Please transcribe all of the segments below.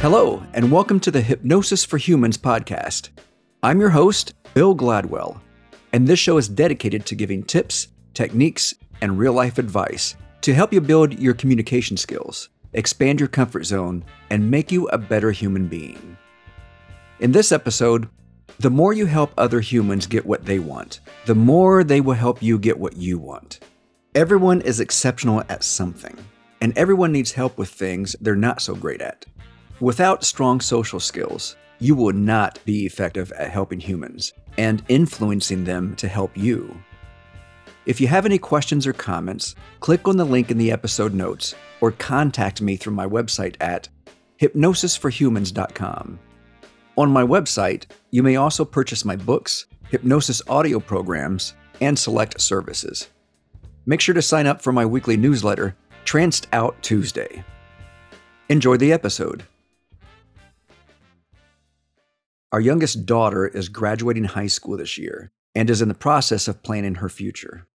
Hello, and welcome to the Hypnosis for Humans podcast. I'm your host, Bill Gladwell, and this show is dedicated to giving tips, techniques, and real life advice to help you build your communication skills, expand your comfort zone, and make you a better human being. In this episode, the more you help other humans get what they want, the more they will help you get what you want. Everyone is exceptional at something, and everyone needs help with things they're not so great at. Without strong social skills, you will not be effective at helping humans and influencing them to help you. If you have any questions or comments, click on the link in the episode notes or contact me through my website at hypnosisforhumans.com. On my website, you may also purchase my books, hypnosis audio programs, and select services. Make sure to sign up for my weekly newsletter, Tranced Out Tuesday. Enjoy the episode. Our youngest daughter is graduating high school this year and is in the process of planning her future.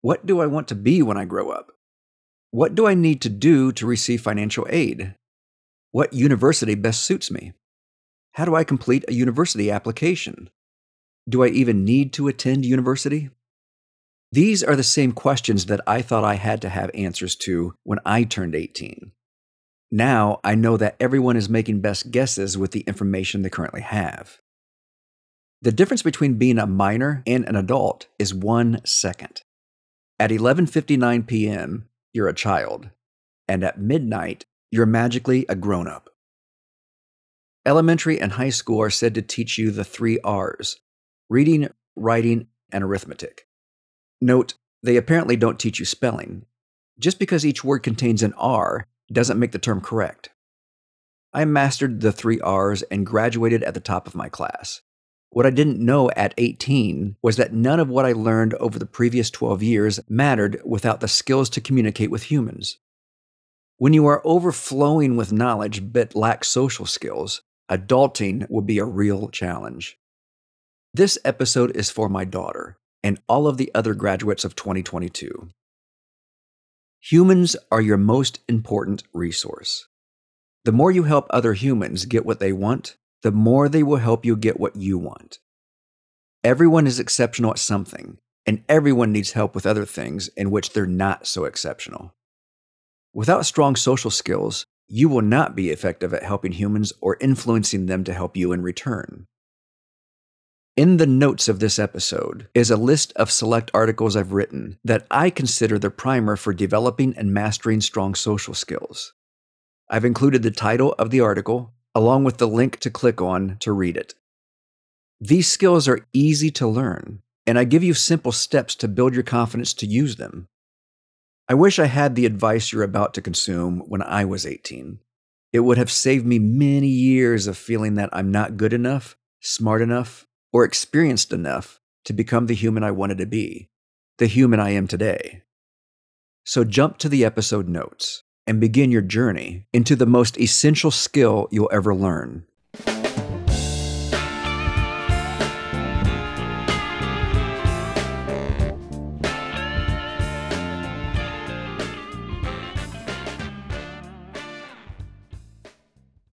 What do I want to be when I grow up? What do I need to do to receive financial aid? What university best suits me? How do I complete a university application? Do I even need to attend university? These are the same questions that I thought I had to have answers to when I turned 18. Now I know that everyone is making best guesses with the information they currently have. The difference between being a minor and an adult is one second. At 11:59 p.m., you're a child, and at midnight, you're magically a grown-up. Elementary and high school are said to teach you the 3 R's: reading, writing, and arithmetic. Note, they apparently don't teach you spelling. Just because each word contains an R doesn't make the term correct. I mastered the three R's and graduated at the top of my class. What I didn't know at 18 was that none of what I learned over the previous 12 years mattered without the skills to communicate with humans. When you are overflowing with knowledge but lack social skills, adulting will be a real challenge. This episode is for my daughter and all of the other graduates of 2022. Humans are your most important resource. The more you help other humans get what they want, the more they will help you get what you want. Everyone is exceptional at something, and everyone needs help with other things in which they're not so exceptional. Without strong social skills, you will not be effective at helping humans or influencing them to help you in return. In the notes of this episode is a list of select articles I've written that I consider the primer for developing and mastering strong social skills. I've included the title of the article along with the link to click on to read it. These skills are easy to learn, and I give you simple steps to build your confidence to use them. I wish I had the advice you're about to consume when I was 18. It would have saved me many years of feeling that I'm not good enough, smart enough, or experienced enough to become the human I wanted to be, the human I am today. So jump to the episode notes and begin your journey into the most essential skill you'll ever learn